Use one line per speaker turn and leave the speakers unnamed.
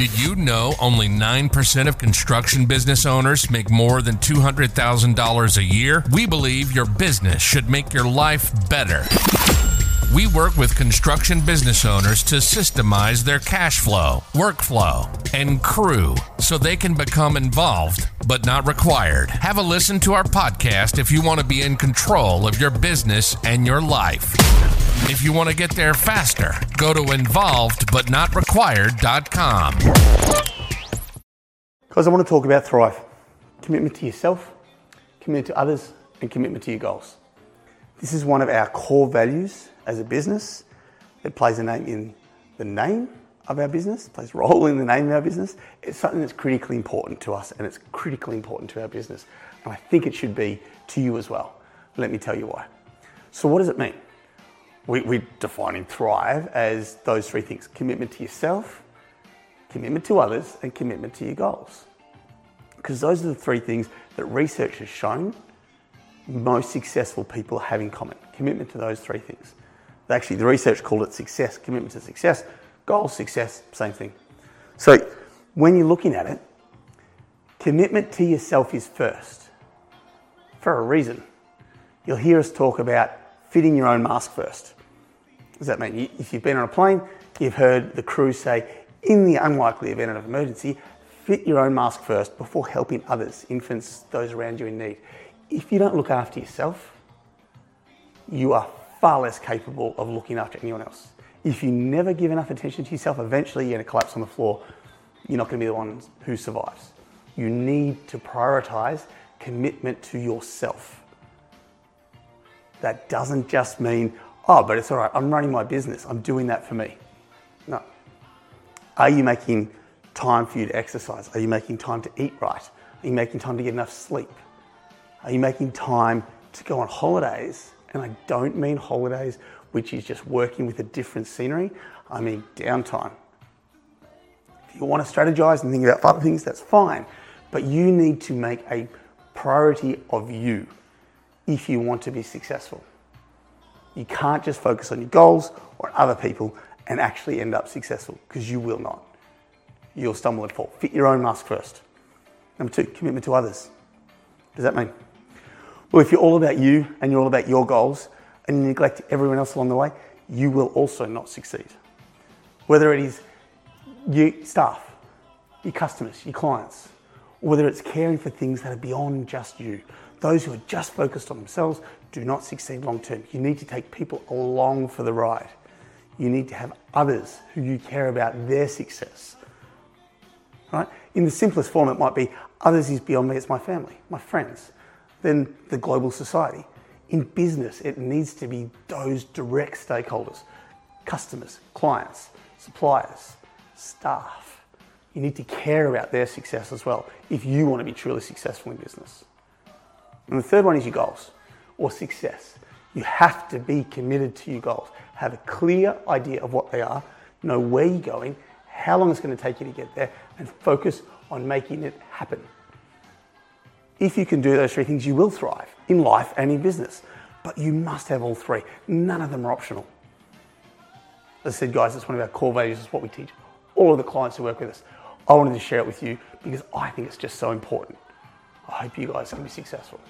Did you know only 9% of construction business owners make more than $200,000 a year? We believe your business should make your life better. We work with construction business owners to systemize their cash flow, workflow, and crew so they can become involved but not required. Have a listen to our podcast if you want to be in control of your business and your life. If you want to get there faster, go to involvedbutnotrequired.com.
Guys, I want to talk about Thrive commitment to yourself, commitment to others, and commitment to your goals. This is one of our core values as a business. It plays a name in the name of our business, plays a role in the name of our business. It's something that's critically important to us and it's critically important to our business. And I think it should be to you as well. Let me tell you why. So, what does it mean? We, we're defining Thrive as those three things commitment to yourself, commitment to others, and commitment to your goals. Because those are the three things that research has shown most successful people have in common commitment to those three things. Actually, the research called it success, commitment to success, goals, success, same thing. So, when you're looking at it, commitment to yourself is first for a reason. You'll hear us talk about fitting your own mask first. Does that mean? If you've been on a plane, you've heard the crew say, in the unlikely event of emergency, fit your own mask first before helping others, infants, those around you in need. If you don't look after yourself, you are far less capable of looking after anyone else. If you never give enough attention to yourself, eventually you're going to collapse on the floor. You're not going to be the one who survives. You need to prioritize commitment to yourself. That doesn't just mean, oh, but it's all right, I'm running my business, I'm doing that for me. No. Are you making time for you to exercise? Are you making time to eat right? Are you making time to get enough sleep? Are you making time to go on holidays and I don't mean holidays, which is just working with a different scenery. I mean downtime. If you want to strategize and think about other things, that's fine. But you need to make a priority of you if you want to be successful. You can't just focus on your goals or other people and actually end up successful because you will not. You'll stumble and fall. Fit your own mask first. Number two, commitment to others. Does that mean? Well, if you're all about you and you're all about your goals and you neglect everyone else along the way, you will also not succeed. Whether it is your staff, your customers, your clients, or whether it's caring for things that are beyond just you. Those who are just focused on themselves do not succeed long term. You need to take people along for the ride. You need to have others who you care about their success. Right? In the simplest form, it might be others is beyond me, it's my family, my friends than the global society. In business, it needs to be those direct stakeholders customers, clients, suppliers, staff. You need to care about their success as well if you want to be truly successful in business. And the third one is your goals or success. You have to be committed to your goals. Have a clear idea of what they are, know where you're going, how long it's going to take you to get there, and focus on making it happen. If you can do those three things, you will thrive in life and in business. But you must have all three. None of them are optional. As I said, guys, it's one of our core values, it's what we teach all of the clients who work with us. I wanted to share it with you because I think it's just so important. I hope you guys can be successful.